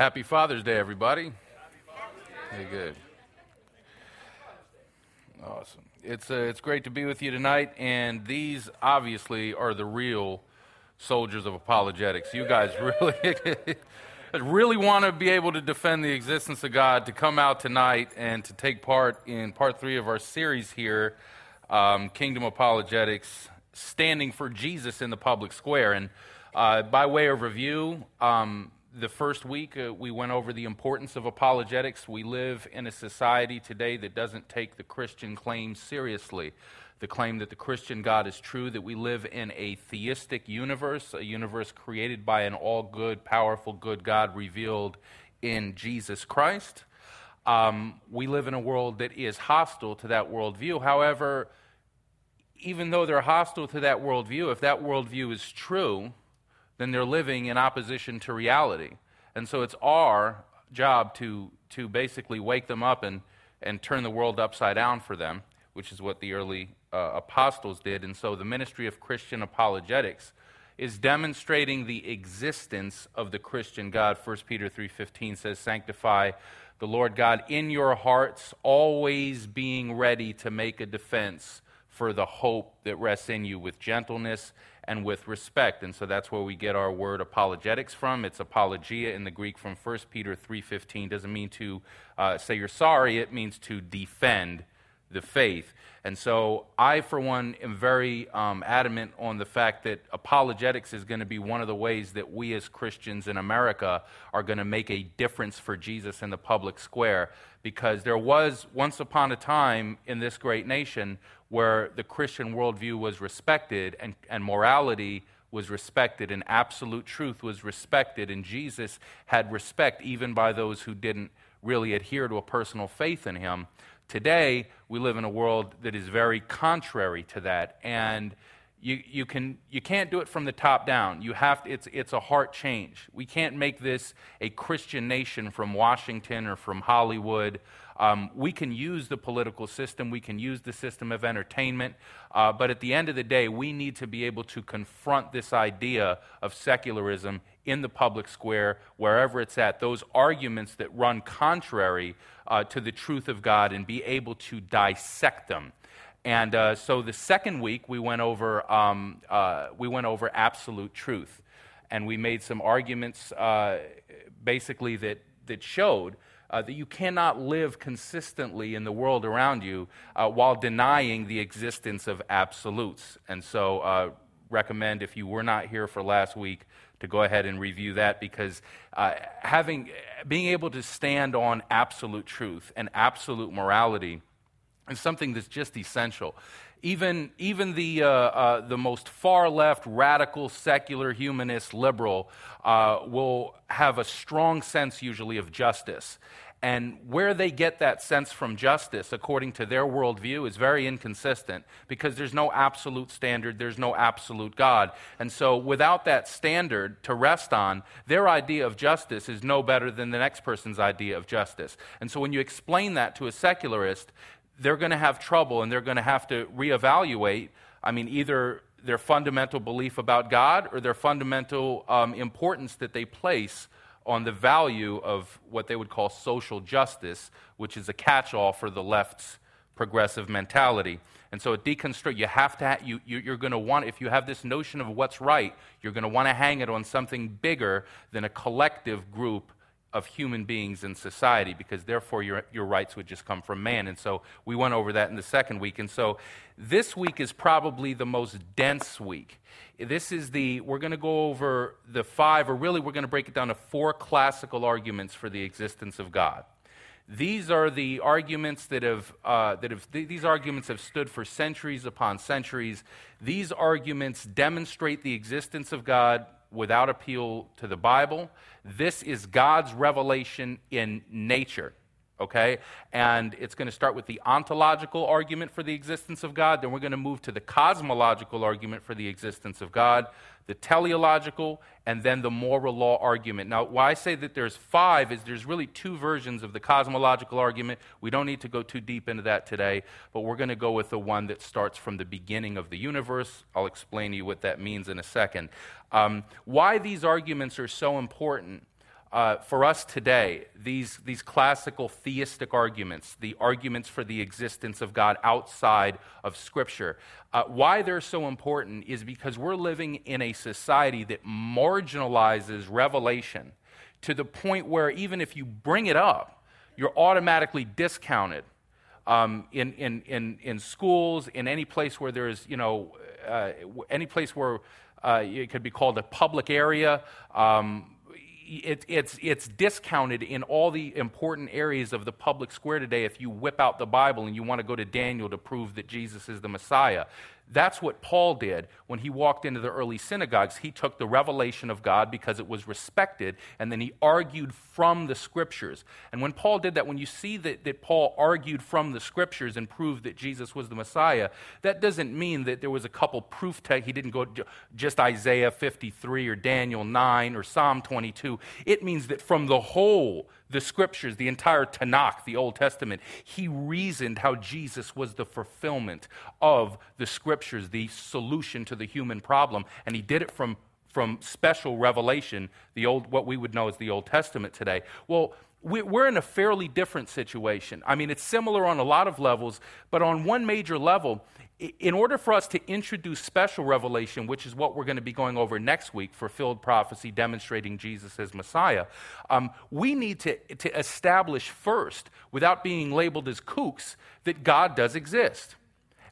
Happy Father's Day, everybody. Very good. Awesome. It's, uh, it's great to be with you tonight, and these obviously are the real soldiers of apologetics. You guys really, really want to be able to defend the existence of God, to come out tonight and to take part in part three of our series here, um, Kingdom Apologetics, standing for Jesus in the public square. And uh, by way of review, um, the first week uh, we went over the importance of apologetics. We live in a society today that doesn't take the Christian claim seriously. The claim that the Christian God is true, that we live in a theistic universe, a universe created by an all good, powerful, good God revealed in Jesus Christ. Um, we live in a world that is hostile to that worldview. However, even though they're hostile to that worldview, if that worldview is true, then they're living in opposition to reality. And so it's our job to, to basically wake them up and, and turn the world upside down for them, which is what the early uh, apostles did. And so the ministry of Christian apologetics is demonstrating the existence of the Christian God. 1 Peter 3:15 says sanctify the Lord God in your hearts always being ready to make a defense for the hope that rests in you with gentleness and with respect. And so that's where we get our word apologetics from. It's apologia in the Greek from 1 Peter 3.15. Doesn't mean to uh, say you're sorry. It means to defend the faith. And so I, for one, am very um, adamant on the fact that apologetics is going to be one of the ways that we as Christians in America are going to make a difference for Jesus in the public square. Because there was once upon a time in this great nation where the Christian worldview was respected and, and morality was respected and absolute truth was respected, and Jesus had respect even by those who didn't really adhere to a personal faith in him. Today, we live in a world that is very contrary to that, and you, you, can, you can't do it from the top down. You have to, it's, it's a heart change. We can't make this a Christian nation from Washington or from Hollywood um, we can use the political system, we can use the system of entertainment, uh, but at the end of the day, we need to be able to confront this idea of secularism in the public square, wherever it's at, those arguments that run contrary uh, to the truth of God, and be able to dissect them. And uh, so the second week, we went over, um, uh, we went over absolute truth. And we made some arguments uh, basically that, that showed uh, that you cannot live consistently in the world around you uh, while denying the existence of absolutes. And so, uh, recommend if you were not here for last week to go ahead and review that because uh, having being able to stand on absolute truth and absolute morality is something that's just essential even, even the, uh, uh, the most far left, radical, secular, humanist, liberal uh, will have a strong sense, usually, of justice. And where they get that sense from justice, according to their worldview, is very inconsistent because there's no absolute standard, there's no absolute God. And so, without that standard to rest on, their idea of justice is no better than the next person's idea of justice. And so, when you explain that to a secularist, they're going to have trouble and they're going to have to reevaluate. I mean, either their fundamental belief about God or their fundamental um, importance that they place on the value of what they would call social justice, which is a catch all for the left's progressive mentality. And so, it deconstruct, you have to, ha- you, you, are going to want, if you have this notion of what's right, you're going to want to hang it on something bigger than a collective group of human beings in society because therefore your, your rights would just come from man. And so we went over that in the second week. And so this week is probably the most dense week. This is the, we're going to go over the five, or really we're going to break it down to four classical arguments for the existence of God. These are the arguments that have, uh, that have these arguments have stood for centuries upon centuries. These arguments demonstrate the existence of God without appeal to the Bible. This is God's revelation in nature. Okay? And it's going to start with the ontological argument for the existence of God. Then we're going to move to the cosmological argument for the existence of God the teleological, and then the moral law argument. Now, why I say that there's five is there's really two versions of the cosmological argument. We don't need to go too deep into that today, but we're going to go with the one that starts from the beginning of the universe. I'll explain to you what that means in a second. Um, why these arguments are so important uh, for us today, these, these classical theistic arguments, the arguments for the existence of God outside of Scripture, uh, why they're so important is because we're living in a society that marginalizes revelation to the point where even if you bring it up, you're automatically discounted. Um, in, in, in, in schools, in any place where there's, you know, uh, any place where uh, it could be called a public area. Um, it, it's, it's discounted in all the important areas of the public square today if you whip out the Bible and you want to go to Daniel to prove that Jesus is the Messiah. That's what Paul did when he walked into the early synagogues. He took the revelation of God because it was respected, and then he argued from the scriptures. And when Paul did that, when you see that, that Paul argued from the scriptures and proved that Jesus was the Messiah, that doesn't mean that there was a couple proof texts. He didn't go just Isaiah 53 or Daniel 9 or Psalm 22. It means that from the whole, the scriptures, the entire Tanakh, the Old Testament, he reasoned how Jesus was the fulfillment of the scriptures, the solution to the human problem. And he did it from, from special revelation, the old, what we would know as the Old Testament today. Well, we're in a fairly different situation. I mean, it's similar on a lot of levels, but on one major level, in order for us to introduce special revelation, which is what we're going to be going over next week fulfilled prophecy demonstrating Jesus as Messiah, um, we need to, to establish first, without being labeled as kooks, that God does exist.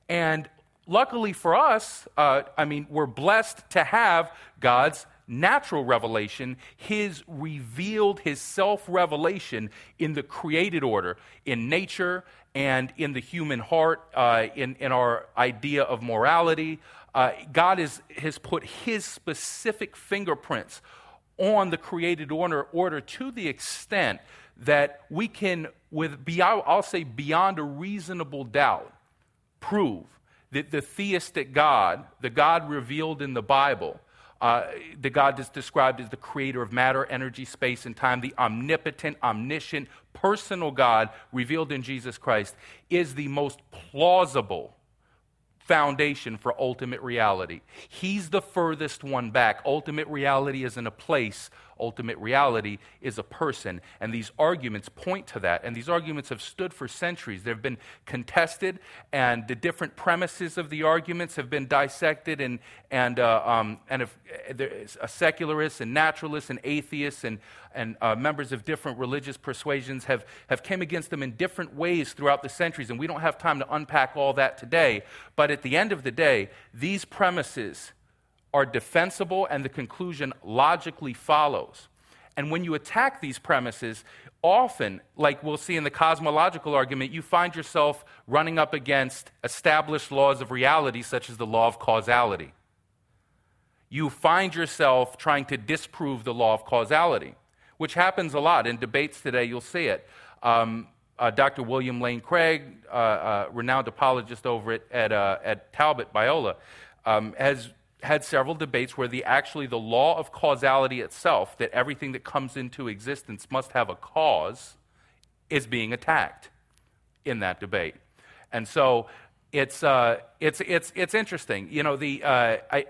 And luckily for us, uh, I mean, we're blessed to have God's natural revelation, his revealed, his self revelation in the created order, in nature and in the human heart, uh, in, in our idea of morality. Uh, God is, has put his specific fingerprints on the created order, order to the extent that we can, with beyond, I'll say beyond a reasonable doubt, prove that the theistic God, the God revealed in the Bible, uh, the God that's described as the creator of matter, energy, space, and time, the omnipotent, omniscient, personal God revealed in Jesus Christ, is the most plausible foundation for ultimate reality. He's the furthest one back. Ultimate reality isn't a place, ultimate reality is a person. And these arguments point to that. And these arguments have stood for centuries. They've been contested, and the different premises of the arguments have been dissected. And, and, uh, um, and if, uh, secularists and naturalists and atheists and, and uh, members of different religious persuasions have, have came against them in different ways throughout the centuries. And we don't have time to unpack all that today. But at the end of the day, these premises are defensible and the conclusion logically follows. And when you attack these premises, often, like we'll see in the cosmological argument, you find yourself running up against established laws of reality, such as the law of causality. You find yourself trying to disprove the law of causality, which happens a lot. In debates today, you'll see it. Um, uh, Dr. William Lane Craig, uh, uh, renowned apologist over at, at, uh, at Talbot Biola, um, has had several debates where the actually the law of causality itself, that everything that comes into existence must have a cause, is being attacked in that debate. And so it's, uh, it's, it's, it's interesting. You know, the, uh, I,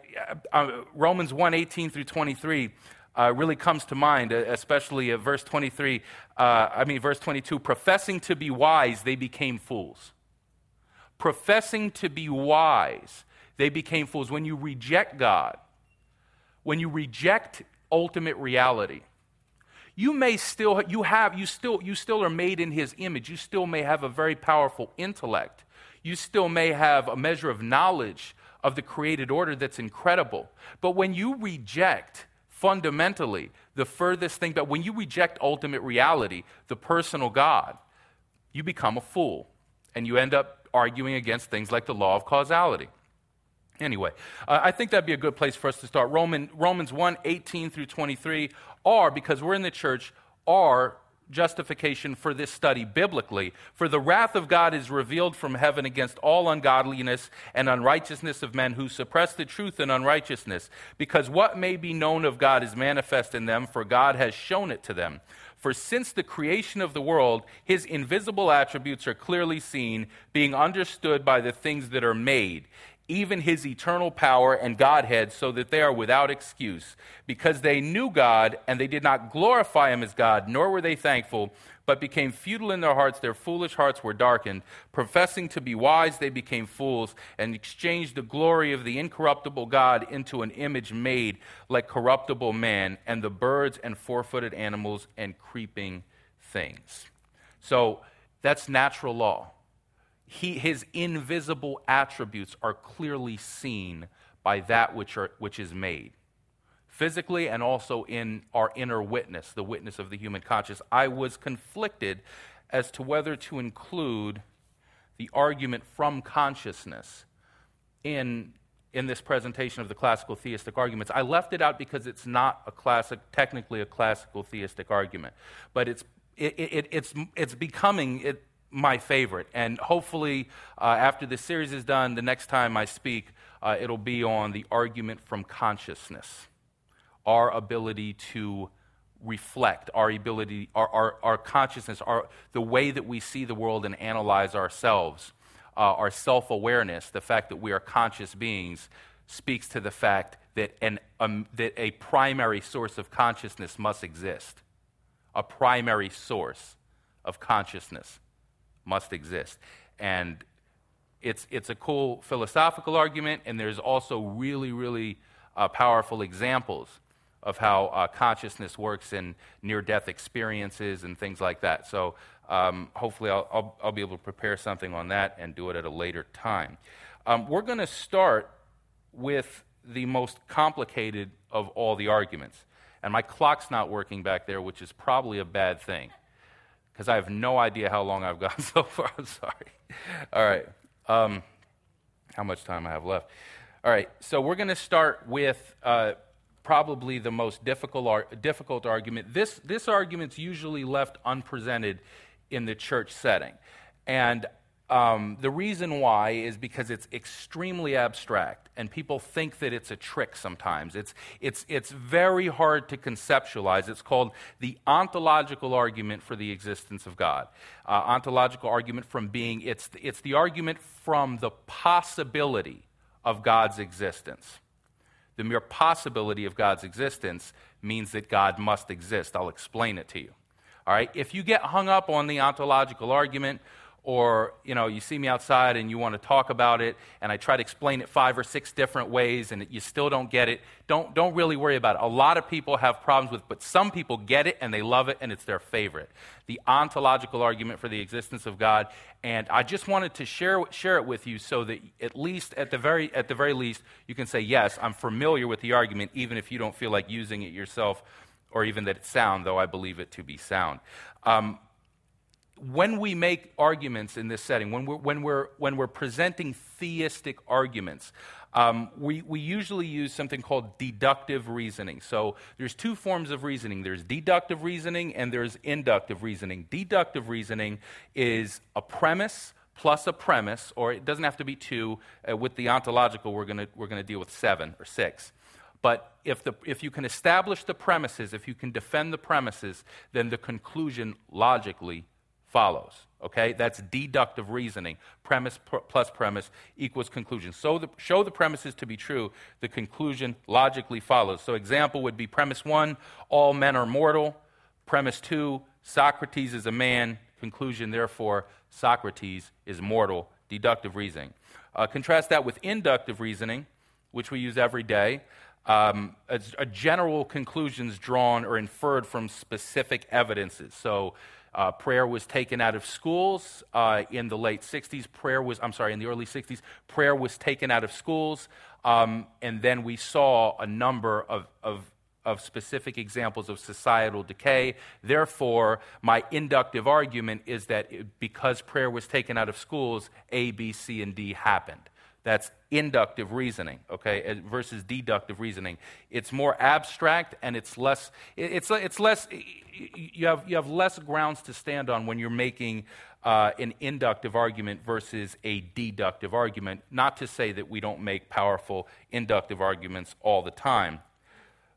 uh, Romans 1 18 through 23 uh, really comes to mind, especially verse 23, uh, I mean, verse 22 professing to be wise, they became fools. Professing to be wise, they became fools. When you reject God, when you reject ultimate reality, you may still you have you still you still are made in his image. You still may have a very powerful intellect. You still may have a measure of knowledge of the created order that's incredible. But when you reject fundamentally the furthest thing, but when you reject ultimate reality, the personal God, you become a fool. And you end up arguing against things like the law of causality. Anyway, uh, I think that'd be a good place for us to start. Roman, Romans 1 18 through 23 are, because we're in the church, are justification for this study biblically. For the wrath of God is revealed from heaven against all ungodliness and unrighteousness of men who suppress the truth in unrighteousness, because what may be known of God is manifest in them, for God has shown it to them. For since the creation of the world, his invisible attributes are clearly seen, being understood by the things that are made even his eternal power and Godhead, so that they are without excuse, because they knew God and they did not glorify him as God, nor were they thankful, but became futile in their hearts. Their foolish hearts were darkened. Professing to be wise, they became fools and exchanged the glory of the incorruptible God into an image made like corruptible man and the birds and four footed animals and creeping things. So that's natural law he, his invisible attributes are clearly seen by that which, are, which is made. Physically and also in our inner witness, the witness of the human conscience. I was conflicted as to whether to include the argument from consciousness in, in this presentation of the classical theistic arguments. I left it out because it's not a classic, technically a classical theistic argument, but it's, it, it, it's, it's becoming, it, my favorite. And hopefully, uh, after this series is done, the next time I speak, uh, it'll be on the argument from consciousness, our ability to reflect, our ability, our, our, our consciousness, our, the way that we see the world and analyze ourselves, uh, our self awareness, the fact that we are conscious beings, speaks to the fact that, an, um, that a primary source of consciousness must exist. A primary source of consciousness must exist. And it's, it's a cool philosophical argument, and there's also really, really uh, powerful examples of how uh, consciousness works in near death experiences and things like that. So um, hopefully, I'll, I'll, I'll, be able to prepare something on that and do it at a later time. Um, we're going to start with the most complicated of all the arguments. And my clock's not working back there, which is probably a bad thing because I have no idea how long I've gone so far. I'm sorry. All right. Um, how much time I have left? All right. So we're going to start with uh, probably the most difficult, ar- difficult argument. This, this argument's usually left unpresented in the church setting. And um, the reason why is because it's extremely abstract, and people think that it's a trick sometimes. It's, it's, it's very hard to conceptualize. It's called the ontological argument for the existence of God. Uh, ontological argument from being, it's, it's the argument from the possibility of God's existence. The mere possibility of God's existence means that God must exist. I'll explain it to you. All right? If you get hung up on the ontological argument, or you know you see me outside and you want to talk about it and i try to explain it five or six different ways and you still don't get it don't, don't really worry about it. A lot of people have problems with but some people get it and they love it and it's their favorite. The ontological argument for the existence of god and i just wanted to share, share it with you so that at least at the very at the very least you can say yes i'm familiar with the argument even if you don't feel like using it yourself or even that it's sound though i believe it to be sound. Um, when we make arguments in this setting, when we're, when we're, when we're presenting theistic arguments, um, we, we usually use something called deductive reasoning. So there's two forms of reasoning there's deductive reasoning and there's inductive reasoning. Deductive reasoning is a premise plus a premise, or it doesn't have to be two. Uh, with the ontological, we're going we're going to deal with seven or six. But if, the, if you can establish the premises, if you can defend the premises, then the conclusion logically follows. Okay, that's deductive reasoning. Premise pr- plus premise equals conclusion. So the, show the premises to be true, the conclusion logically follows. So example would be premise one: all men are mortal. Premise two: Socrates is a man. Conclusion, therefore, Socrates is mortal. Deductive reasoning. Uh, contrast that with inductive reasoning, which we use every day. Um, a, a general conclusions drawn or inferred from specific evidences. So uh, prayer was taken out of schools uh, in the late 60s. Prayer was, I'm sorry, in the early 60s, prayer was taken out of schools. Um, and then we saw a number of, of, of specific examples of societal decay. Therefore, my inductive argument is that because prayer was taken out of schools, A, B, C, and D happened. That's inductive reasoning, okay, versus deductive reasoning. It's more abstract and it's less, it's, it's less, you have, you have less grounds to stand on when you're making uh, an inductive argument versus a deductive argument. Not to say that we don't make powerful inductive arguments all the time,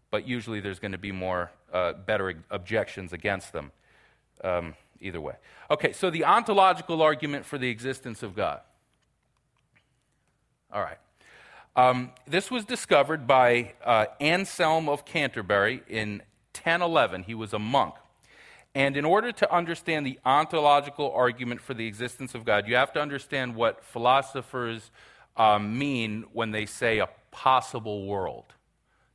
but usually there's going to be more, uh, better objections against them. Um, either way. Okay, so the ontological argument for the existence of God. All right. Um, this was discovered by uh, Anselm of Canterbury in 1011. He was a monk. And in order to understand the ontological argument for the existence of God, you have to understand what philosophers um, mean when they say a possible world.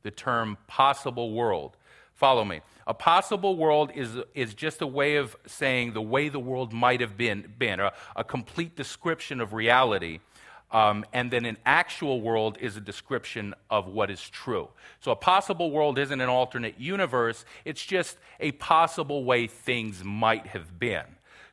The term possible world. Follow me. A possible world is, is just a way of saying the way the world might have been, been a, a complete description of reality. Um, and then an actual world is a description of what is true. So a possible world isn't an alternate universe, it's just a possible way things might have been.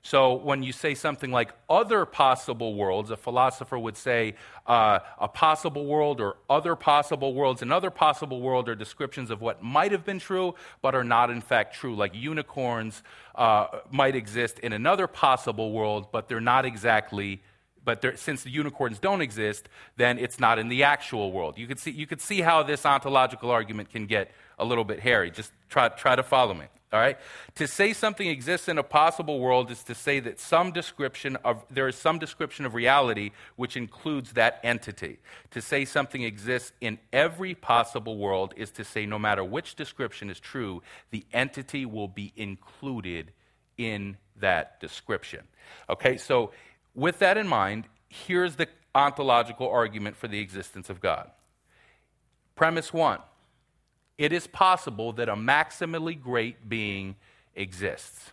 So when you say something like other possible worlds, a philosopher would say uh, a possible world or other possible worlds. Another possible world are descriptions of what might have been true but are not in fact true, like unicorns uh, might exist in another possible world, but they're not exactly but since the unicorns don't exist, then it's not in the actual world. You could see, you could see how this ontological argument can get a little bit hairy. Just try, try to follow me. All right? To say something exists in a possible world is to say that some description of there is some description of reality which includes that entity. To say something exists in every possible world is to say no matter which description is true, the entity will be included in that description. Okay? So with that in mind, here's the ontological argument for the existence of God. Premise 1 it is possible that a maximally great being exists.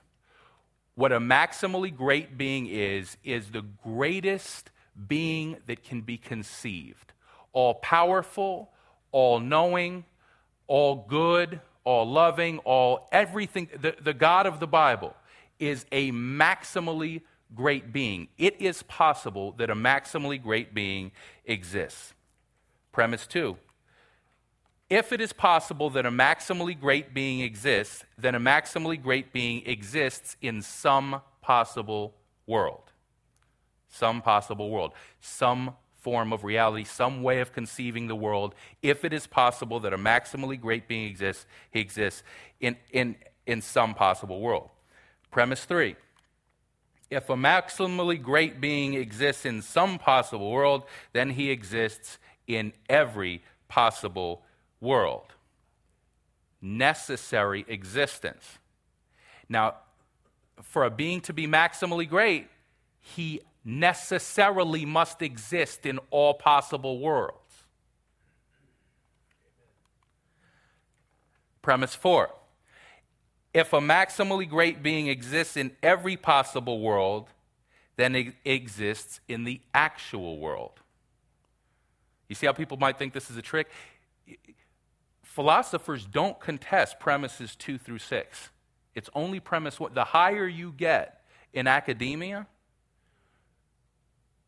What a maximally great being is, is the greatest being that can be conceived. All powerful, all knowing, all good, all loving, all everything. The, the God of the Bible is a maximally great being. It is possible that a maximally great being exists. Premise two if it is possible that a maximally great being exists, then a maximally great being exists in some possible world. Some possible world. Some form of reality, some way of conceiving the world. If it is possible that a maximally great being exists, he exists in, in, in some possible world. Premise three. If a maximally great being exists in some possible world, then he exists in every possible world. Necessary existence. Now, for a being to be maximally great, he necessarily must exist in all possible worlds. Premise four if a maximally great being exists in every possible world, then it exists in the actual world. You see how people might think this is a trick? philosophers don't contest premises two through six. It's only premise one. The higher you get in academia,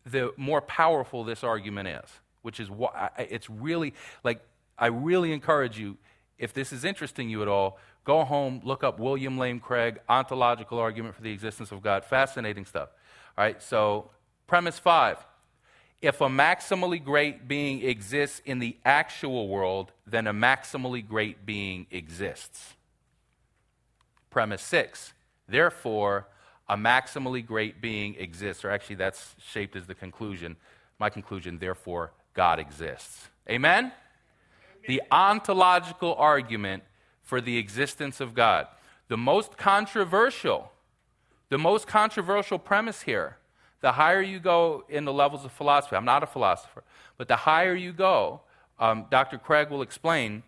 the more powerful this argument is, which is why it's really like I really encourage you, if this is interesting you at all, go home, look up William Lane Craig, Ontological Argument for the Existence of God. Fascinating stuff. All right, so premise five if a maximally great being exists in the actual world, then a maximally great being exists. Premise six. Therefore, a maximally great being exists, or actually, that's shaped as the conclusion. My conclusion, therefore, God exists. Amen? Amen? The ontological argument for the existence of God. The most controversial, the most controversial premise here the higher you go in the levels of philosophy, I'm not a philosopher, but the higher you go, um, Dr. Craig will explain,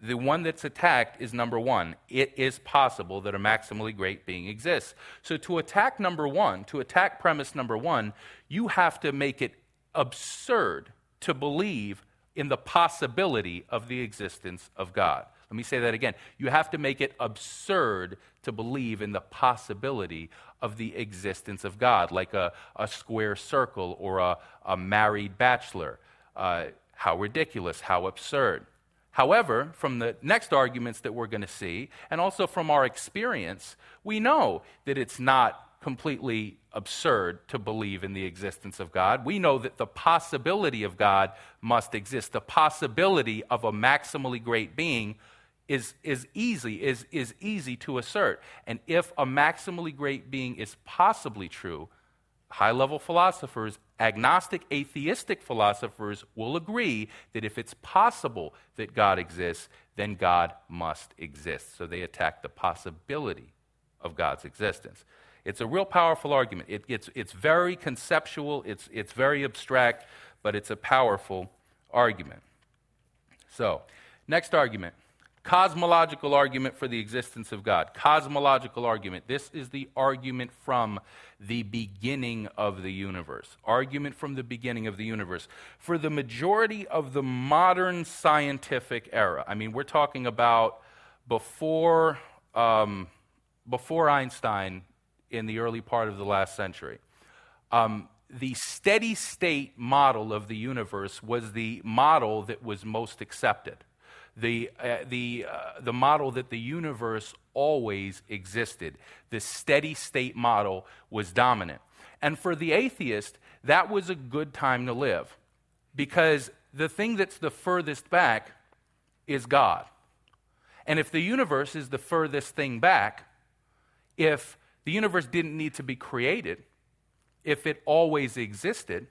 the one that's attacked is number one. It is possible that a maximally great being exists. So to attack number one, to attack premise number one, you have to make it absurd to believe in the possibility of the existence of God. Let me say that again. You have to make it absurd to believe in the possibility of the existence of God, like a, a square circle or a, a married bachelor. Uh, how ridiculous, how absurd. However, from the next arguments that we're going to see, and also from our experience, we know that it's not completely absurd to believe in the existence of God. We know that the possibility of God must exist. The possibility of a maximally great being is, is easy, is, is easy to assert. And if a maximally great being is possibly true, high level philosophers agnostic, atheistic philosophers will agree that if it's possible that God exists, then God must exist. So they attack the possibility of God's existence. It's a real powerful argument. It, it's, it's very conceptual, it's, it's very abstract, but it's a powerful argument. So, next argument cosmological argument for the existence of God. Cosmological argument. This is the argument from the beginning of the universe. Argument from the beginning of the universe. For the majority of the modern scientific era, I mean, we're talking about before, um, before Einstein in the early part of the last century. Um, the steady state model of the universe was the model that was most accepted the, uh, the, uh, the model that the universe always existed. The steady state model was dominant. And for the atheist, that was a good time to live because the thing that's the furthest back is God. And if the universe is the furthest thing back, if the universe didn't need to be created, if it always existed,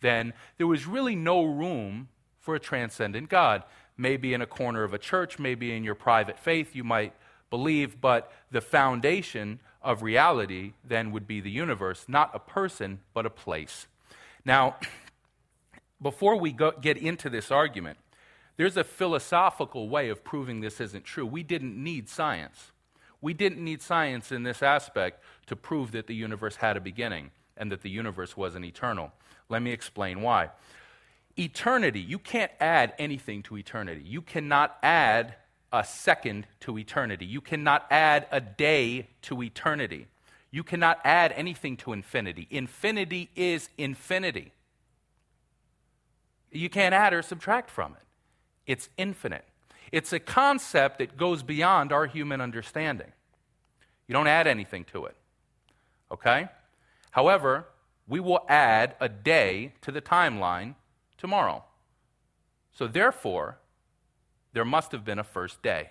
then there was really no room for a transcendent God maybe in a corner of a church, maybe in your private faith, you might believe, but the foundation of reality then would be the universe, not a person, but a place. Now, before we go, get into this argument, there's a philosophical way of proving this isn't true. We didn't need science. We didn't need science in this aspect to prove that the universe had a beginning and that the universe wasn't eternal. Let me explain why eternity, you can't add anything to eternity. You cannot add a second to eternity. You cannot add a day to eternity. You cannot add anything to infinity. Infinity is infinity. You can't add or subtract from it. It's infinite. It's a concept that goes beyond our human understanding. You don't add anything to it. Okay? However, we will add a day to the timeline tomorrow. So, therefore, there must have been a first day.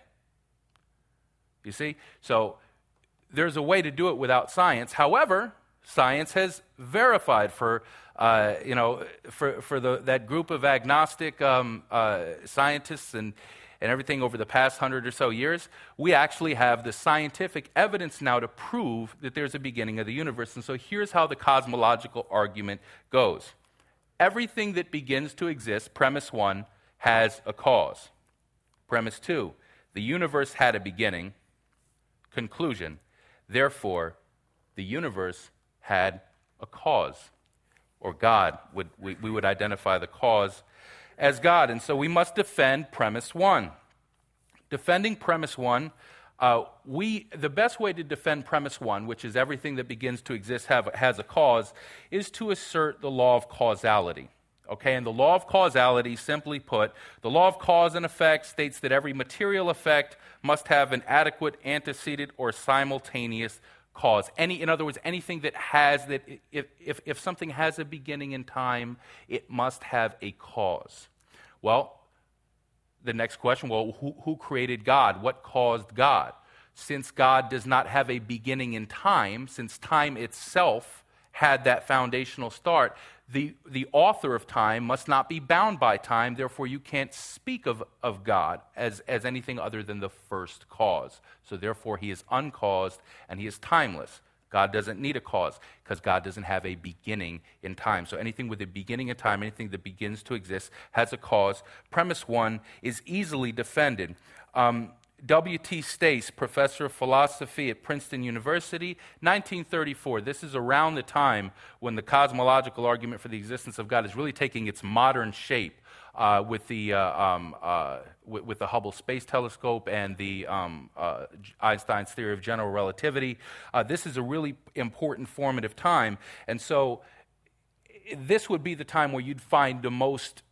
You see? So, there's a way to do it without science. However, science has verified for, uh, you know, for, for the, that group of agnostic um, uh, scientists and, and everything over the past hundred or so years, we actually have the scientific evidence now to prove that there's a beginning of the universe. And so here's how the cosmological argument goes everything that begins to exist, premise one, has a cause. Premise two, the universe had a beginning. Conclusion, therefore, the universe had a cause. Or God, would, we, we would identify the cause as God. And so we must defend premise one. Defending premise one uh, we, the best way to defend premise one, which is everything that begins to exist have, has a cause, is to assert the law of causality. Okay, and the law of causality, simply put, the law of cause and effect states that every material effect must have an adequate antecedent or simultaneous cause. Any, in other words, anything that has that, if, if, if something has a beginning in time, it must have a cause. Well, the next question well, who, who created God? What caused God? Since God does not have a beginning in time, since time itself had that foundational start, the, the author of time must not be bound by time. Therefore, you can't speak of, of God as, as anything other than the first cause. So, therefore, he is uncaused and he is timeless. God doesn't need a cause because God doesn't have a beginning in time. So anything with a beginning in time, anything that begins to exist, has a cause. Premise one is easily defended. Um, W.T. Stace, professor of philosophy at Princeton University, 1934. This is around the time when the cosmological argument for the existence of God is really taking its modern shape uh, with, the, uh, um, uh, with, with, the Hubble Space Telescope and the um, uh, Einstein's theory of general relativity. Uh, this is a really important formative time. And so this would be the time where you'd find the most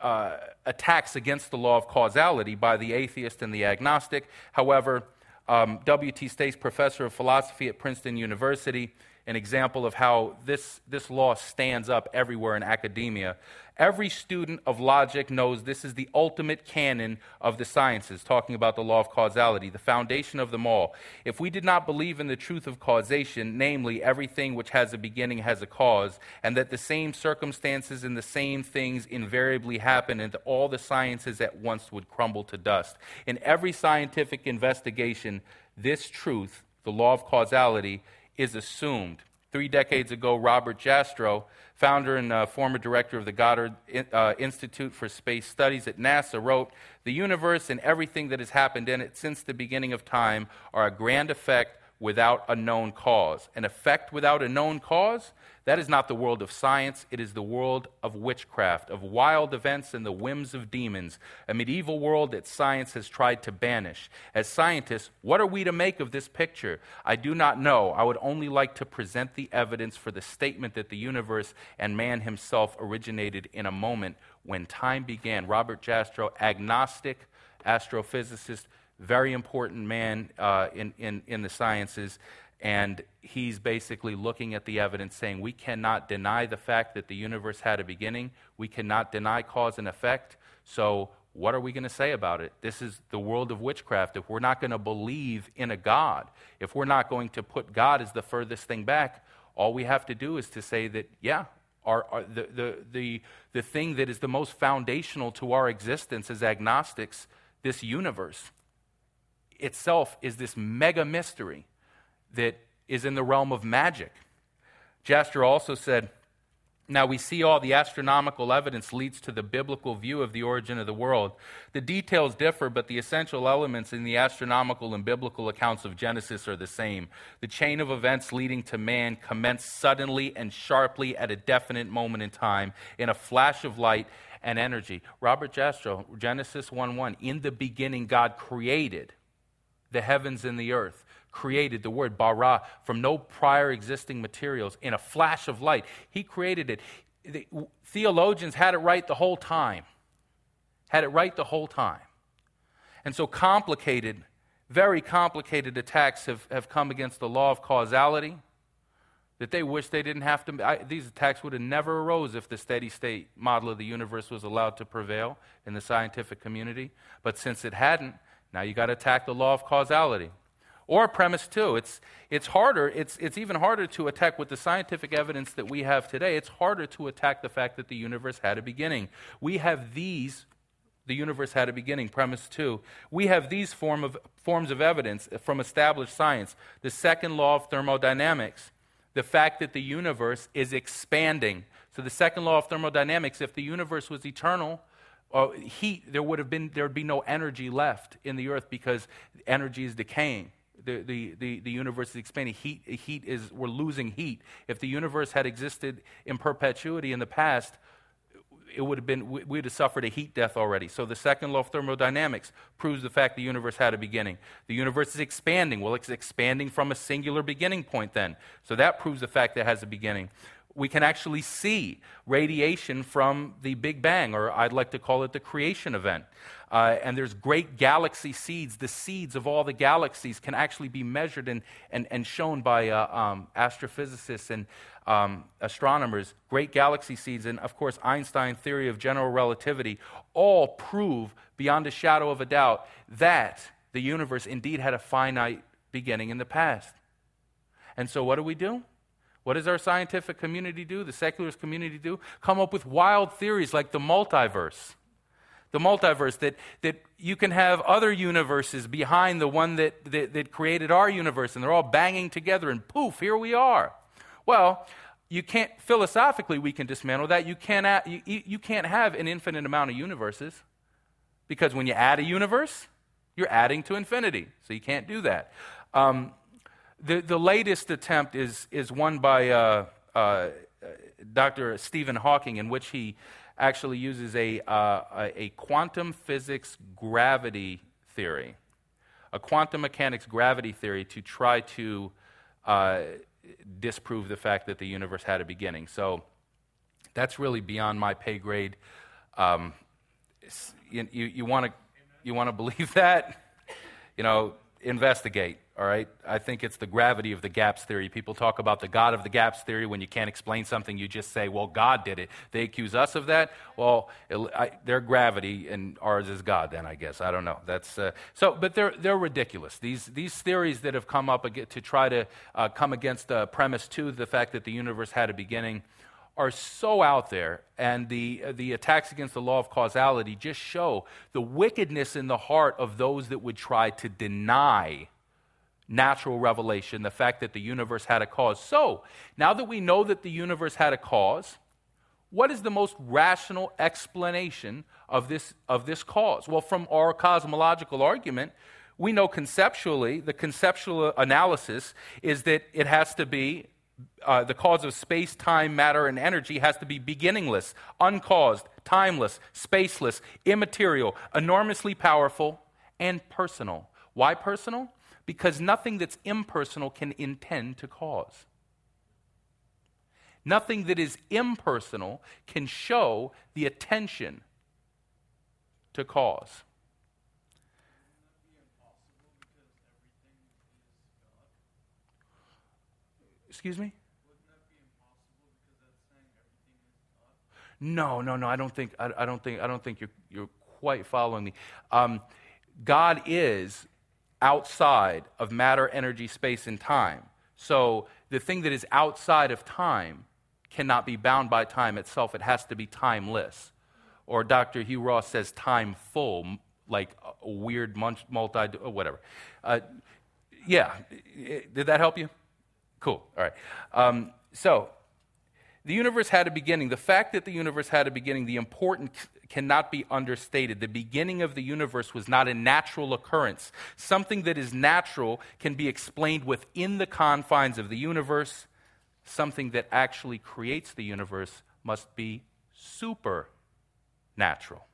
uh, attacks against the law of causality by the atheist and the agnostic. However, um, W.T. Stace, professor of philosophy at Princeton University, an example of how this, this law stands up everywhere in academia. Every student of logic knows this is the ultimate canon of the sciences, talking about the law of causality, the foundation of them all. If we did not believe in the truth of causation, namely, everything which has a beginning has a cause, and that the same circumstances and the same things invariably happen, and that all the sciences at once would crumble to dust. In every scientific investigation, this truth, the law of causality, is assumed. Three decades ago, Robert Jastrow, founder and uh, former director of the Goddard uh, Institute for Space Studies at NASA, wrote The universe and everything that has happened in it since the beginning of time are a grand effect without a known cause. An effect without a known cause? That is not the world of science, it is the world of witchcraft, of wild events and the whims of demons, a medieval world that science has tried to banish. As scientists, what are we to make of this picture? I do not know. I would only like to present the evidence for the statement that the universe and man himself originated in a moment when time began. Robert Jastrow, agnostic astrophysicist, very important man uh, in, in, in the sciences. And he's basically looking at the evidence saying we cannot deny the fact that the universe had a beginning. We cannot deny cause and effect. So, what are we going to say about it? This is the world of witchcraft. If we're not going to believe in a God, if we're not going to put God as the furthest thing back, all we have to do is to say that, yeah, our, our, the, the, the, the thing that is the most foundational to our existence as agnostics, this universe, itself is this mega mystery that is in the realm of magic. Jastrow also said, now, we see all the astronomical evidence leads to the biblical view of the origin of the world. The details differ, but the essential elements in the astronomical and biblical accounts of Genesis are the same. The chain of events leading to man commenced suddenly and sharply at a definite moment in time, in a flash of light and energy. Robert Jastrow, Genesis 1 1, in the beginning, God created the heavens and the earth, created the word bara from no prior existing materials in a flash of light. He created it. The theologians had it right the whole time. Had it right the whole time. And so complicated, very complicated attacks have, have come against the law of causality that they wish they didn't have to. I, these attacks would have never arose if the steady state model of the universe was allowed to prevail in the scientific community. But since it hadn't, now you got to attack the law of causality. Or premise two. It's, it's harder, it's, it's even harder to attack with the scientific evidence that we have today. It's harder to attack the fact that the universe had a beginning. We have these, the universe had a beginning, premise two. We have these form of, forms of evidence from established science. The second law of thermodynamics, the fact that the universe is expanding. So the second law of thermodynamics, if the universe was eternal, uh, heat, there would have been there would be no energy left in the earth because energy is decaying. The, the, the, the universe is expanding. Heat, heat is, we're losing heat. If the universe had existed in perpetuity in the past, it would have been, we would have suffered a heat death already. So the second law of thermodynamics proves the fact the universe had a beginning. The universe is expanding. Well, it's expanding from a singular beginning point then. So that proves the fact that it has a beginning we can actually see radiation from the Big Bang, or I'd like to call it the creation event. Uh, and there's great galaxy seeds. The seeds of all the galaxies can actually be measured and, and, and shown by uh, um, astrophysicists and um, astronomers. Great galaxy seeds, and of course, Einstein's theory of general relativity all prove beyond a shadow of a doubt that the universe indeed had a finite beginning in the past. And so, what do we do? What does our scientific community do? The secularist community do? Come up with wild theories like the multiverse. The multiverse, that, that you can have other universes behind the one that, that, that created our universe, and they're all banging together, and poof, here we are. Well, you can't, philosophically, we can dismantle that. You can't, you, you can't have an infinite amount of universes because when you add a universe, you're adding to infinity. So you can't do that. Um, the, the latest attempt is, is one by uh, uh, Dr. Stephen Hawking, in which he actually uses a, uh, a quantum physics gravity theory, a quantum mechanics gravity theory to try to uh, disprove the fact that the universe had a beginning. So that's really beyond my pay grade. Um, you, you, you want to you want to believe that? You know, investigate. All right? I think it's the gravity of the gaps theory. People talk about the God of the gaps theory. When you can't explain something, you just say, well, God did it. They accuse us of that. Well, it, I, their gravity and ours is God, then, I guess. I don't know. That's, uh, so, but they're, they're ridiculous. These, these theories that have come up to try to uh, come against uh, premise two, the fact that the universe had a beginning, are so out there, and the, the attacks against the law of causality just show the wickedness in the heart of those that would try to deny natural revelation, the fact that the universe had a cause. So, now that we know that the universe had a cause, what is the most rational explanation of this, of this cause? Well, from our cosmological argument, we know conceptually, the conceptual analysis is that it has to be uh, the cause of space, time, matter, and energy has to be beginningless, uncaused, timeless, spaceless, immaterial, enormously powerful, and personal. Why personal? Because nothing that's impersonal can intend to cause. Nothing that is impersonal can show the attention to cause. Excuse me? No, no, no. I don't think. I, I, don't think. I don't think you're you're quite following me. Um, God is outside of matter, energy, space, and time. So the thing that is outside of time cannot be bound by time itself. It has to be timeless. Or Dr. Hugh Ross says time full, like a weird multi, whatever. Uh, yeah. Did that help you? Cool. All right. Um, so, the universe had a beginning. The fact that the universe had a beginning, the important cannot be understated. The beginning of the universe was not a natural occurrence. Something that is natural can be explained within the confines of the universe. Something that actually creates the universe must be supernatural.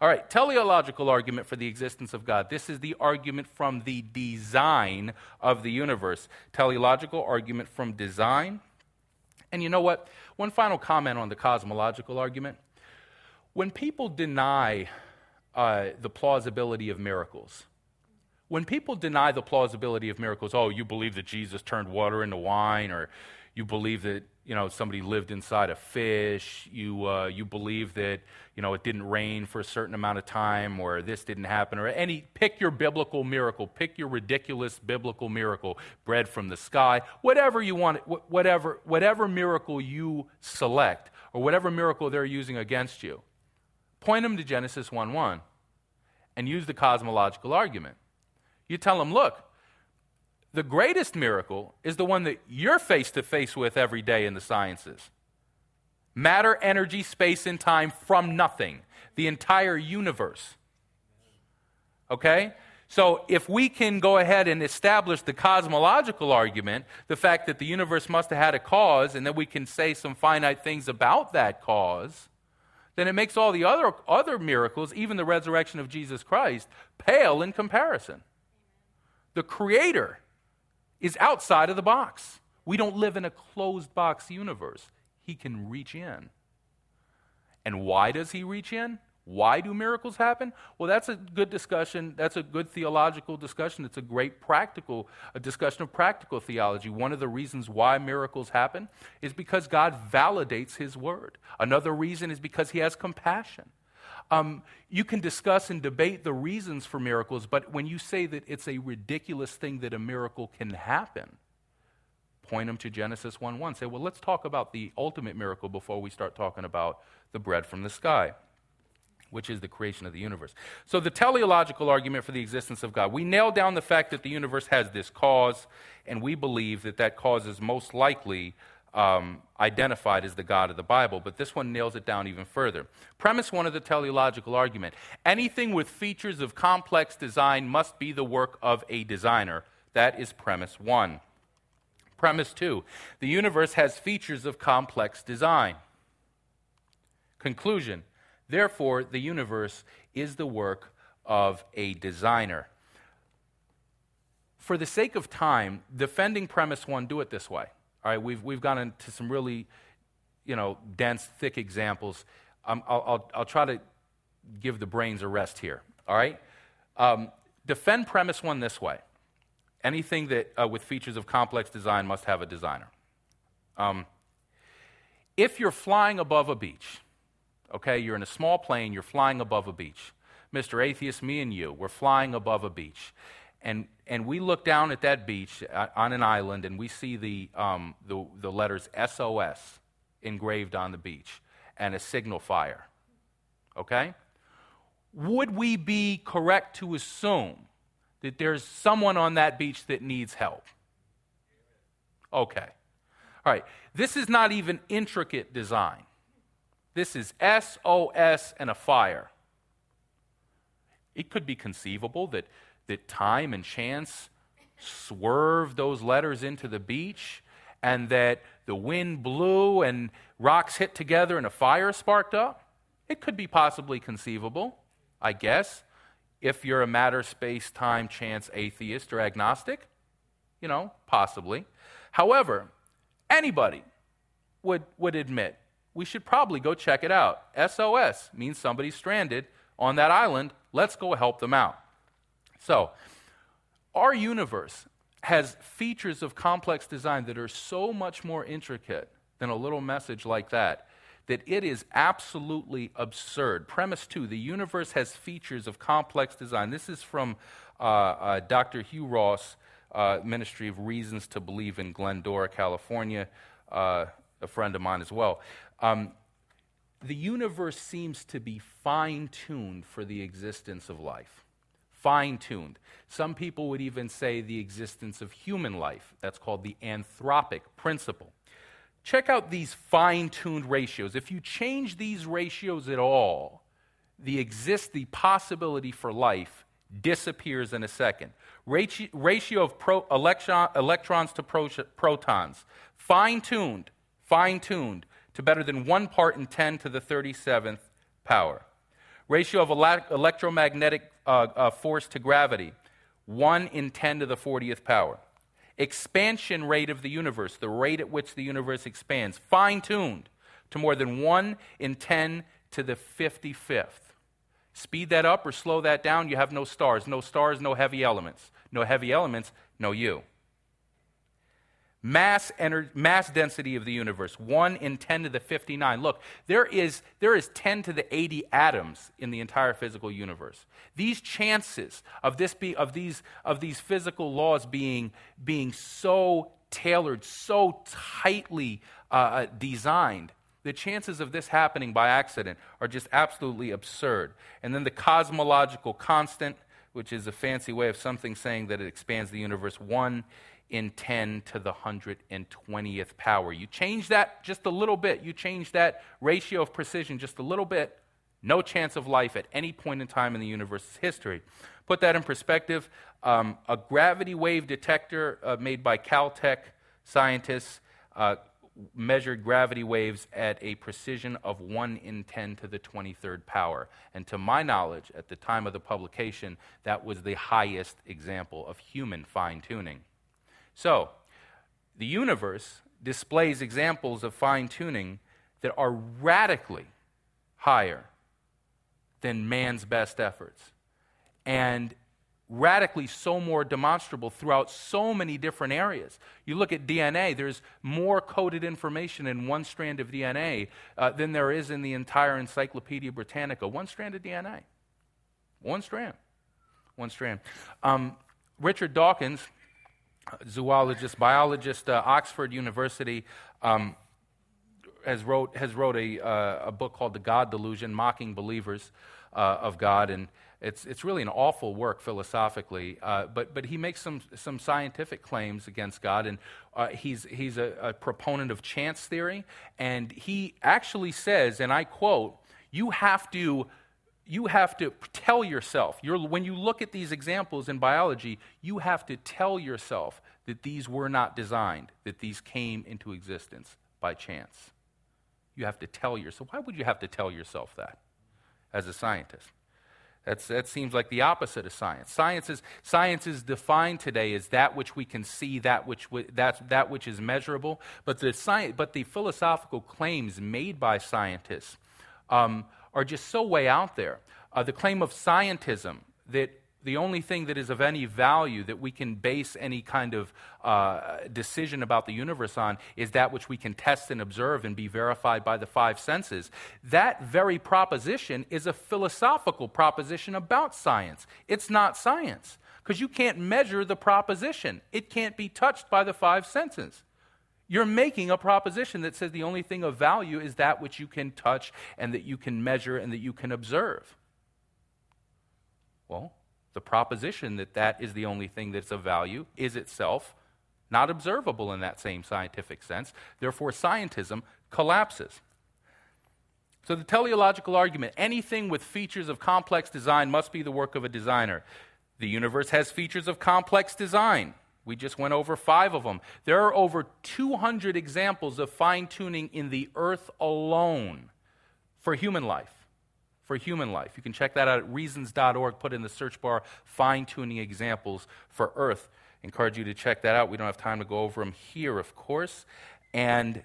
All right, teleological argument for the existence of God. This is the argument from the design of the universe. Teleological argument from design. And you know what? One final comment on the cosmological argument. When people deny uh, the plausibility of miracles, when people deny the plausibility of miracles, oh, you believe that Jesus turned water into wine, or you believe that you know somebody lived inside a fish you uh, you believe that you know it didn't rain for a certain amount of time or this didn't happen or any pick your biblical miracle pick your ridiculous biblical miracle bread from the sky whatever you want whatever whatever miracle you select or whatever miracle they're using against you point them to Genesis 1 1 and use the cosmological argument you tell them look the greatest miracle is the one that you're face to face with every day in the sciences matter, energy, space, and time from nothing, the entire universe. Okay? So, if we can go ahead and establish the cosmological argument, the fact that the universe must have had a cause, and then we can say some finite things about that cause, then it makes all the other, other miracles, even the resurrection of Jesus Christ, pale in comparison. The Creator is outside of the box. We don't live in a closed box universe. He can reach in. And why does he reach in? Why do miracles happen? Well, that's a good discussion. That's a good theological discussion. It's a great practical a discussion of practical theology. One of the reasons why miracles happen is because God validates his word. Another reason is because he has compassion. Um, you can discuss and debate the reasons for miracles, but when you say that it's a ridiculous thing that a miracle can happen, point them to Genesis 1 1. Say, well, let's talk about the ultimate miracle before we start talking about the bread from the sky, which is the creation of the universe. So, the teleological argument for the existence of God. We nail down the fact that the universe has this cause, and we believe that that cause is most likely um, identified as the God of the Bible, but this one nails it down even further. Premise one of the teleological argument anything with features of complex design must be the work of a designer. That is premise one. Premise two the universe has features of complex design. Conclusion therefore, the universe is the work of a designer. For the sake of time, defending premise one, do it this way. All right, we've, we've gone into some really, you know, dense, thick examples. Um, I'll, I'll, I'll, try to give the brains a rest here. All right? Um, defend premise one this way. anything that uh, with features of complex design must have a designer. Um, if you're flying above a beach, okay, you're in a small plane, you're flying above a beach. Mr. Atheist, me and you, we're flying above a beach. And, and we look down at that beach uh, on an island and we see the, um, the, the letters SOS engraved on the beach and a signal fire. Okay? Would we be correct to assume that there's someone on that beach that needs help? Okay. All right. This is not even intricate design. This is SOS and a fire. It could be conceivable that, that time and chance swerved those letters into the beach and that the wind blew and rocks hit together and a fire sparked up. It could be possibly conceivable, I guess, if you're a matter, space, time, chance atheist or agnostic. You know, possibly. However, anybody would, would admit we should probably go check it out. SOS means somebody's stranded on that island. Let's go help them out. So, our universe has features of complex design that are so much more intricate than a little message like that that it is absolutely absurd. Premise two the universe has features of complex design. This is from uh, uh, Dr. Hugh Ross, uh, Ministry of Reasons to Believe in Glendora, California, uh, a friend of mine as well. Um, the universe seems to be fine tuned for the existence of life. Fine tuned. Some people would even say the existence of human life. That's called the anthropic principle. Check out these fine tuned ratios. If you change these ratios at all, the exist the possibility for life disappears in a second. Ratio, ratio of pro, electron, electrons to pro, protons, fine tuned, fine tuned to better than 1 part in 10 to the 37th power. Ratio of ele- electromagnetic uh, uh, force to gravity, 1 in 10 to the 40th power. Expansion rate of the universe, the rate at which the universe expands, fine tuned to more than 1 in 10 to the 55th. Speed that up or slow that down, you have no stars. No stars, no heavy elements. No heavy elements, no you mass, ener- mass density of the universe 1 in 10 to the 59 look there is, there is 10 to the 80 atoms in the entire physical universe. These chances of, this be, of, these, of these physical laws being, being so tailored so tightly uh, uh, designed the chances of this happening by accident are just absolutely absurd. And then the cosmological constant which is a fancy way of something saying that it expands the universe 1 in 10 to the 120th power. You change that just a little bit, you change that ratio of precision just a little bit, no chance of life at any point in time in the universe's history. Put that in perspective um, a gravity wave detector uh, made by Caltech scientists uh, measured gravity waves at a precision of 1 in 10 to the 23rd power. And to my knowledge, at the time of the publication, that was the highest example of human fine tuning. So, the universe displays examples of fine tuning that are radically higher than man's best efforts and radically so more demonstrable throughout so many different areas. You look at DNA, there's more coded information in one strand of DNA uh, than there is in the entire Encyclopedia Britannica. One strand of DNA. One strand. One strand. Um, Richard Dawkins zoologist, biologist, uh, Oxford University, um, has wrote has wrote a uh, a book called The God Delusion: Mocking Believers uh, of God, and it's it's really an awful work philosophically. Uh, but but he makes some some scientific claims against God, and uh, he's he's a, a proponent of chance theory, and he actually says, and I quote, "You have to." You have to tell yourself, when you look at these examples in biology, you have to tell yourself that these were not designed, that these came into existence by chance. You have to tell yourself. Why would you have to tell yourself that as a scientist? That's, that seems like the opposite of science. Science is, science is defined today as that which we can see, that which, that, that which is measurable. But the, but the philosophical claims made by scientists um, are just so way out there. Uh, the claim of scientism that the only thing that is of any value that we can base any kind of uh, decision about the universe on is that which we can test and observe and be verified by the five senses. That very proposition is a philosophical proposition about science. It's not science because you can't measure the proposition, it can't be touched by the five senses. You're making a proposition that says the only thing of value is that which you can touch and that you can measure and that you can observe. Well, the proposition that that is the only thing that's of value is itself not observable in that same scientific sense. Therefore, scientism collapses. So, the teleological argument anything with features of complex design must be the work of a designer. The universe has features of complex design. We just went over five of them. There are over 200 examples of fine tuning in the earth alone for human life. For human life. You can check that out at reasons.org. Put in the search bar fine tuning examples for earth. Encourage you to check that out. We don't have time to go over them here, of course. And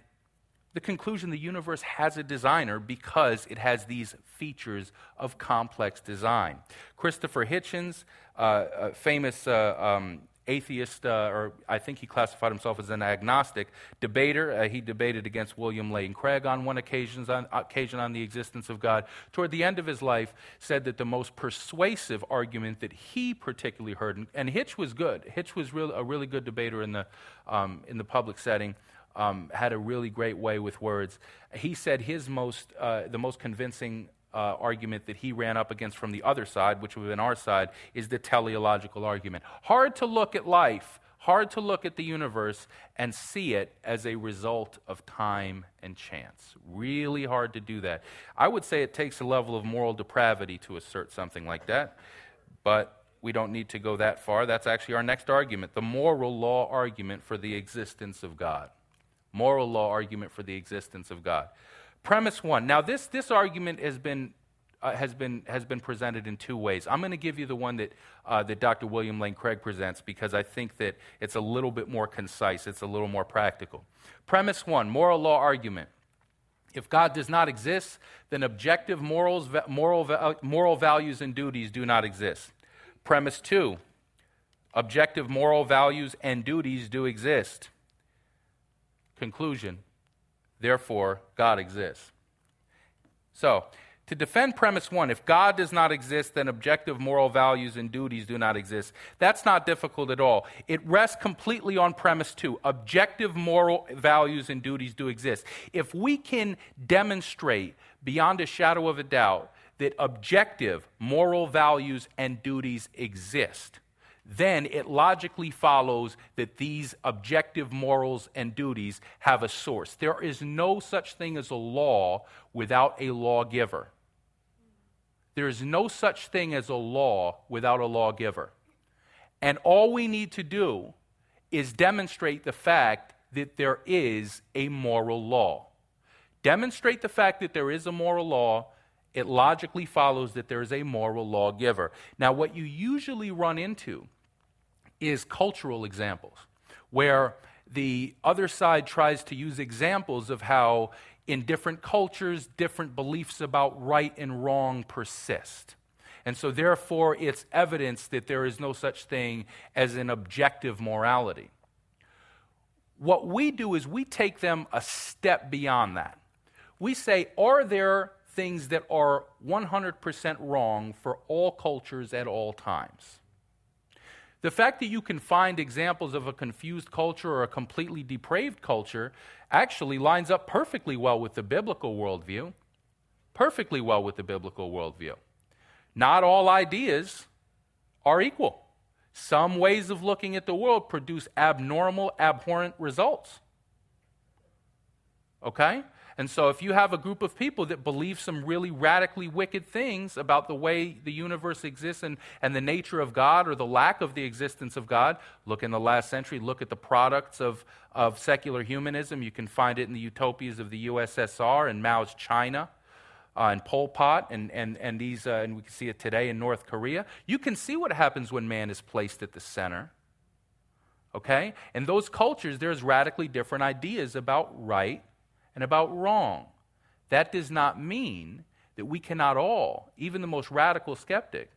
the conclusion the universe has a designer because it has these features of complex design. Christopher Hitchens, uh, famous uh, um, atheist, uh, or I think he classified himself as an agnostic debater. Uh, he debated against William Lane Craig on one occasion on, occasion on the existence of God. Toward the end of his life, said that the most persuasive argument that he particularly heard, and, and Hitch was good. Hitch was real, a really good debater in the, um, in the public setting. Um, had a really great way with words. He said his most, uh, the most convincing uh, argument that he ran up against from the other side, which would have been our side, is the teleological argument. Hard to look at life, hard to look at the universe and see it as a result of time and chance. Really hard to do that. I would say it takes a level of moral depravity to assert something like that, but we don't need to go that far. That's actually our next argument the moral law argument for the existence of God. Moral law argument for the existence of God. Premise one. Now, this, this argument has been, uh, has, been, has been presented in two ways. I'm going to give you the one that, uh, that Dr. William Lane Craig presents because I think that it's a little bit more concise, it's a little more practical. Premise one moral law argument. If God does not exist, then objective morals, moral, moral values and duties do not exist. Premise two objective moral values and duties do exist. Conclusion Therefore, God exists. So, to defend premise one, if God does not exist, then objective moral values and duties do not exist. That's not difficult at all. It rests completely on premise two. Objective moral values and duties do exist. If we can demonstrate beyond a shadow of a doubt that objective moral values and duties exist, then it logically follows that these objective morals and duties have a source. There is no such thing as a law without a lawgiver. There is no such thing as a law without a lawgiver. And all we need to do is demonstrate the fact that there is a moral law. Demonstrate the fact that there is a moral law, it logically follows that there is a moral lawgiver. Now, what you usually run into is cultural examples, where the other side tries to use examples of how, in different cultures, different beliefs about right and wrong persist. And so, therefore, it's evidence that there is no such thing as an objective morality. What we do is we take them a step beyond that. We say, are there things that are 100% wrong for all cultures at all times? The fact that you can find examples of a confused culture or a completely depraved culture actually lines up perfectly well with the biblical worldview. Perfectly well with the biblical worldview. Not all ideas are equal. Some ways of looking at the world produce abnormal, abhorrent results. Okay? And so, if you have a group of people that believe some really radically wicked things about the way the universe exists and, and the nature of God or the lack of the existence of God, look in the last century, look at the products of, of secular humanism. You can find it in the utopias of the USSR and Mao's China. Uh, and Pol Pot, and, and, and, these, uh, and we can see it today in North Korea. You can see what happens when man is placed at the center. Okay? In those cultures, there's radically different ideas about right and about wrong. That does not mean that we cannot all, even the most radical skeptic,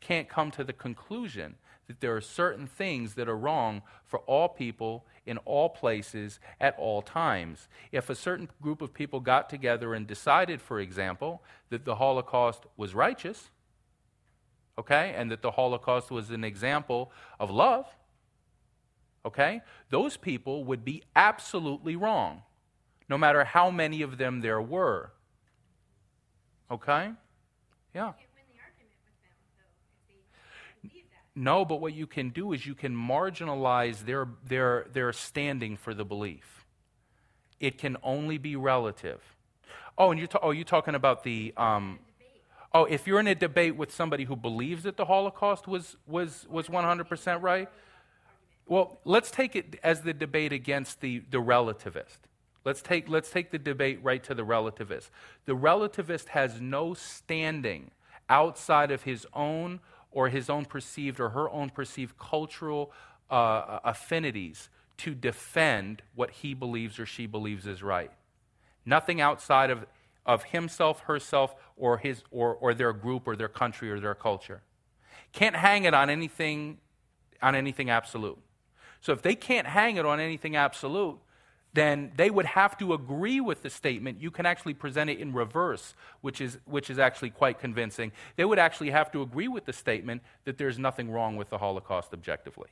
can't come to the conclusion that there are certain things that are wrong for all people in all places at all times. If a certain group of people got together and decided, for example, that the Holocaust was righteous, okay, and that the Holocaust was an example of love, okay, those people would be absolutely wrong, no matter how many of them there were. Okay? Yeah. No, but what you can do is you can marginalize their, their, their standing for the belief. It can only be relative. Oh, and you're, ta- oh, you're talking about the. Um, oh, if you're in a debate with somebody who believes that the Holocaust was, was, was 100% right, well, let's take it as the debate against the, the relativist. Let's take, let's take the debate right to the relativist. The relativist has no standing outside of his own or his own perceived or her own perceived cultural uh, affinities to defend what he believes or she believes is right. Nothing outside of, of himself, herself, or, his, or, or their group or their country or their culture. Can't hang it on anything, on anything absolute. So if they can't hang it on anything absolute, then they would have to agree with the statement. You can actually present it in reverse, which is, which is actually quite convincing. They would actually have to agree with the statement that there's nothing wrong with the Holocaust objectively.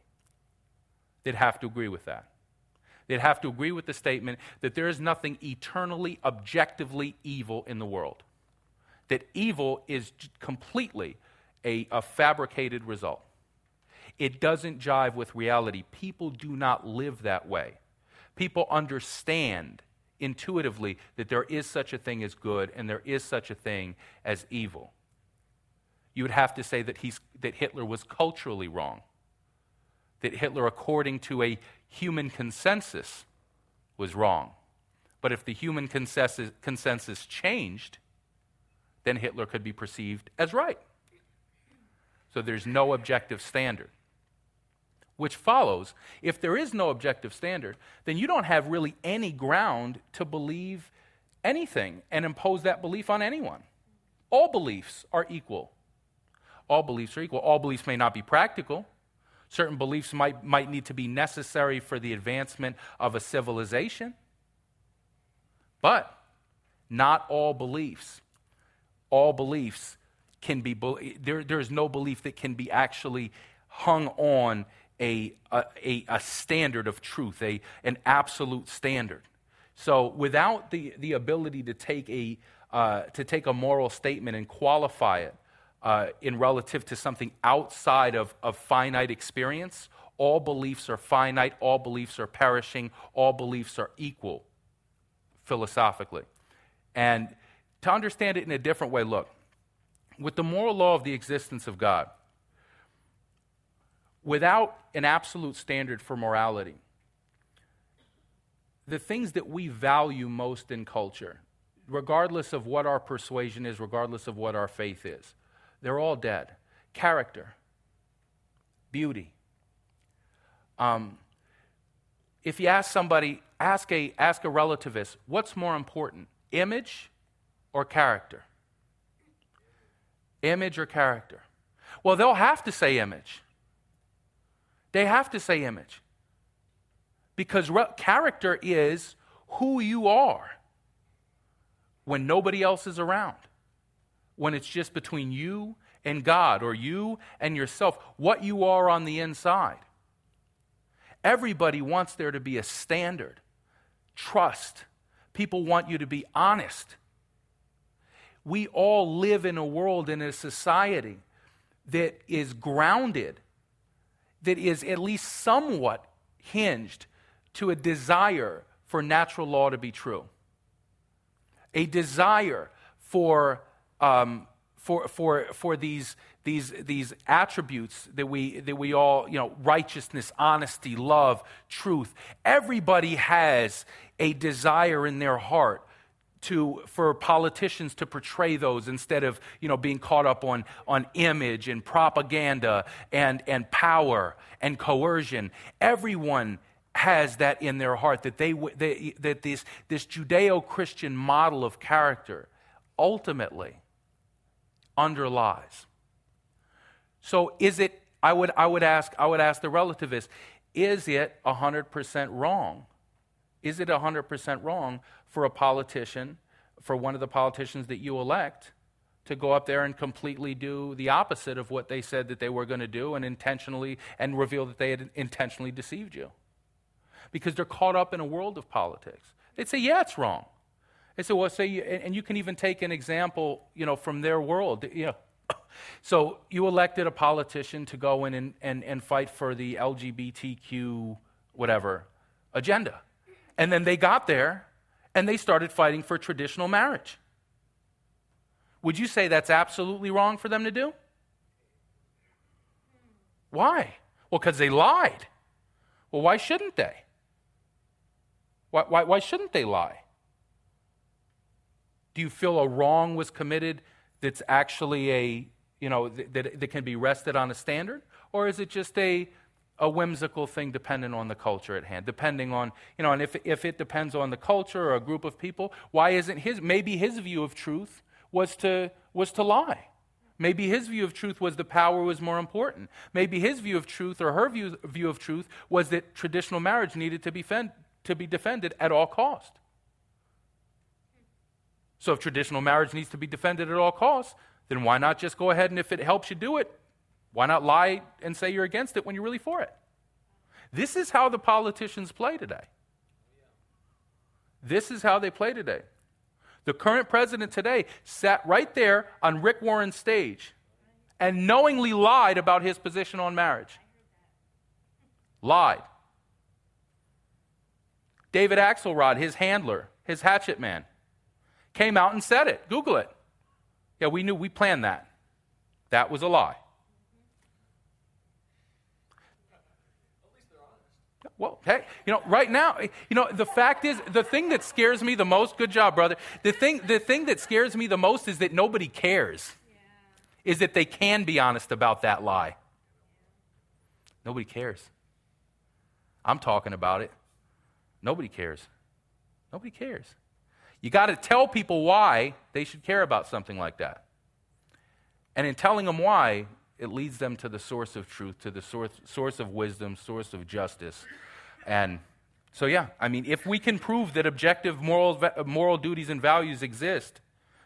They'd have to agree with that. They'd have to agree with the statement that there is nothing eternally, objectively evil in the world. That evil is completely a, a fabricated result. It doesn't jive with reality. People do not live that way people understand intuitively that there is such a thing as good and there is such a thing as evil. You would have to say that, he's, that Hitler was culturally wrong, that Hitler, according to a human consensus, was wrong. But if the human consensus, consensus changed, then Hitler could be perceived as right. So there's no objective standard which follows if there is no objective standard, then you don't have really any ground to believe anything and impose that belief on anyone. All beliefs are equal. All beliefs are equal. All beliefs may not be practical. Certain beliefs might, might need to be necessary for the advancement of a civilization. But not all beliefs. All beliefs can be, there, there is no belief that can be actually hung on a, a, a standard of truth, a, an absolute standard. So without the, the ability to take, a, uh, to take a moral statement and qualify it uh, in relative to something outside of, of finite experience, all beliefs are finite, all beliefs are perishing, all beliefs are equal philosophically. And to understand it in a different way, look, with the moral law of the existence of God, without an absolute standard for morality, the things that we value most in culture, regardless of what our persuasion is, regardless of what our faith is, they're all dead. Character, beauty. Um, if you ask somebody, ask a, ask a relativist, what's more important, image or character? Image or character? Well, they'll have to say image. They have to say image. Because re- character is who you are when nobody else is around, when it's just between you and God or you and yourself, what you are on the inside. Everybody wants there to be a standard, trust. People want you to be honest. We all live in a world, in a society that is grounded that is at least somewhat hinged to a desire for natural law to be true, a desire for, um, for, for, for these, these, these attributes that we, that we all, you know, righteousness, honesty, love, truth. Everybody has a desire in their heart to, for politicians to portray those instead of you know, being caught up on, on image and propaganda and, and power and coercion. Everyone has that in their heart that, they, they that this, this Judeo Christian model of character ultimately underlies. So is it, I would, I would, ask, I would ask the relativist, is it 100% wrong? Is it 100% wrong for a politician, for one of the politicians that you elect, to go up there and completely do the opposite of what they said that they were going to do and intentionally and reveal that they had intentionally deceived you? Because they're caught up in a world of politics. They'd say, yeah, it's wrong. They say, well, say, and you can even take an example, you know, from their world. You know, so you elected a politician to go in and, and, and fight for the LGBTQ whatever agenda. And then they got there and they started fighting for traditional marriage. Would you say that's absolutely wrong for them to do? Why? Well, because they lied. Well, why shouldn't they? Why, why, why shouldn't they lie? Do you feel a wrong was committed that's actually a, you know, that, that can be rested on a standard? Or is it just a, a whimsical thing dependent on the culture at hand, depending on, you know, and if, if it depends on the culture or a group of people, why isn't his, maybe his view of truth was to, was to lie. Maybe his view of truth was the power was more important. Maybe his view of truth or her view, view of truth was that traditional marriage needed to be, fend, to be defended at all cost. So if traditional marriage needs to be defended at all costs, then why not just go ahead and if it helps you do it, why not lie and say you're against it when you're really for it? This is how the politicians play today. This is how they play today. The current president today sat right there on Rick Warren's stage and knowingly lied about his position on marriage. Lied. David Axelrod, his handler, his hatchet man, came out and said it. Google it. Yeah, we knew, we planned that. That was a lie. Well, hey, you know, right now, you know, the fact is, the thing that scares me the most, good job, brother. The thing, the thing that scares me the most is that nobody cares. Yeah. Is that they can be honest about that lie. Nobody cares. I'm talking about it. Nobody cares. Nobody cares. You got to tell people why they should care about something like that. And in telling them why, it leads them to the source of truth, to the source, source of wisdom, source of justice. And so, yeah, I mean, if we can prove that objective moral, moral duties and values exist,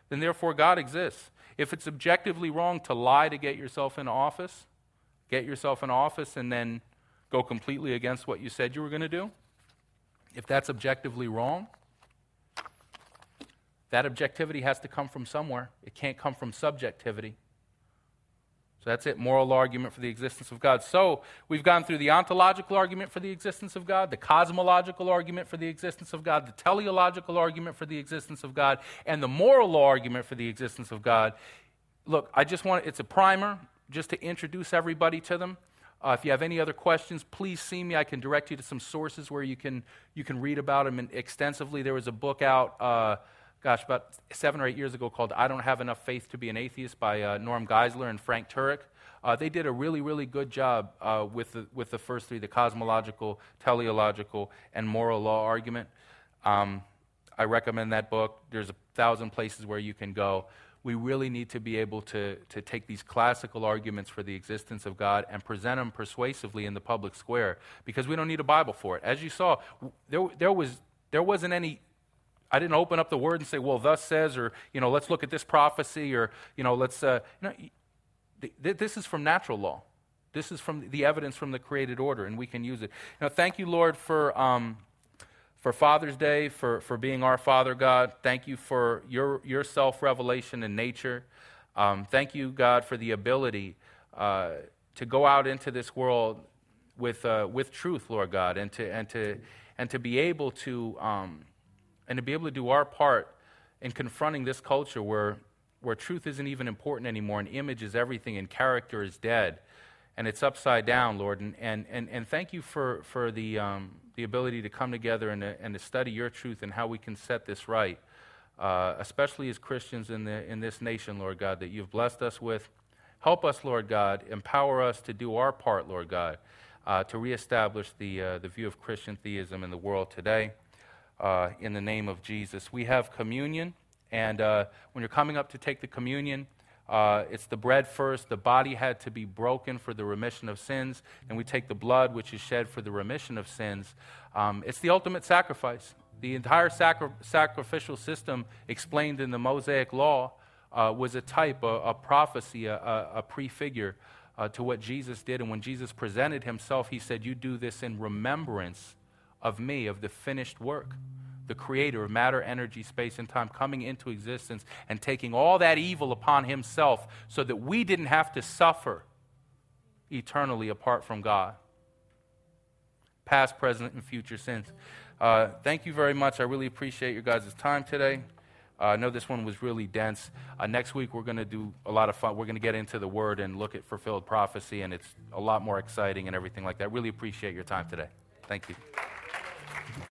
then therefore God exists. If it's objectively wrong to lie to get yourself in office, get yourself in office and then go completely against what you said you were going to do, if that's objectively wrong, that objectivity has to come from somewhere. It can't come from subjectivity. So that's it moral argument for the existence of God. So we've gone through the ontological argument for the existence of God, the cosmological argument for the existence of God, the teleological argument for the existence of God, and the moral argument for the existence of God. Look, I just want it's a primer just to introduce everybody to them. Uh, if you have any other questions, please see me. I can direct you to some sources where you can, you can read about them extensively. There was a book out. Uh, gosh, about seven or eight years ago called I Don't Have Enough Faith to Be an Atheist by uh, Norm Geisler and Frank Turek. Uh, they did a really, really good job uh, with, the, with the first three the cosmological, teleological, and moral law argument. Um, I recommend that book. There's a thousand places where you can go. We really need to be able to, to take these classical arguments for the existence of God and present them persuasively in the public square because we don't need a Bible for it. As you saw, there, there, was, there wasn't any I didn't open up the word and say, well, thus says, or, you know, let's look at this prophecy, or, you know, let's, uh, you know, th- this is from natural law. This is from the evidence from the created order, and we can use it. Now, thank you, Lord, for, um, for Father's Day, for, for being our Father, God. Thank you for your, your self revelation in nature. Um, thank you, God, for the ability uh, to go out into this world with, uh, with truth, Lord God, and to, and to, and to be able to. Um, and to be able to do our part in confronting this culture where, where truth isn't even important anymore and image is everything and character is dead and it's upside down, Lord. And, and, and, and thank you for, for the, um, the ability to come together and to, and to study your truth and how we can set this right, uh, especially as Christians in, the, in this nation, Lord God, that you've blessed us with. Help us, Lord God. Empower us to do our part, Lord God, uh, to reestablish the, uh, the view of Christian theism in the world today uh, in the name of Jesus. We have communion, and uh, when you're coming up to take the communion, Uh, it's the bread first. The body had to be broken for the remission of sins. And we take the blood, which is shed for the remission of sins. Um, it's the ultimate sacrifice. The entire sacri- sacrificial system explained in the Mosaic law uh, was a type, a, a prophecy, a, a, a prefigure uh, to what Jesus did. And when Jesus presented himself, he said, You do this in remembrance of me, of the finished work the creator of matter, energy, space, and time, coming into existence and taking all that evil upon himself so that we didn't have to suffer eternally apart from God. Past, present, and future sins. Uh, thank you very much. I really appreciate your guys' time today. Uh, I know this one was really dense. Uh, next week, we're going to do a lot of fun. We're going to get into the Word and look at fulfilled prophecy, and it's a lot more exciting and everything like that. Really appreciate your time today. Thank you.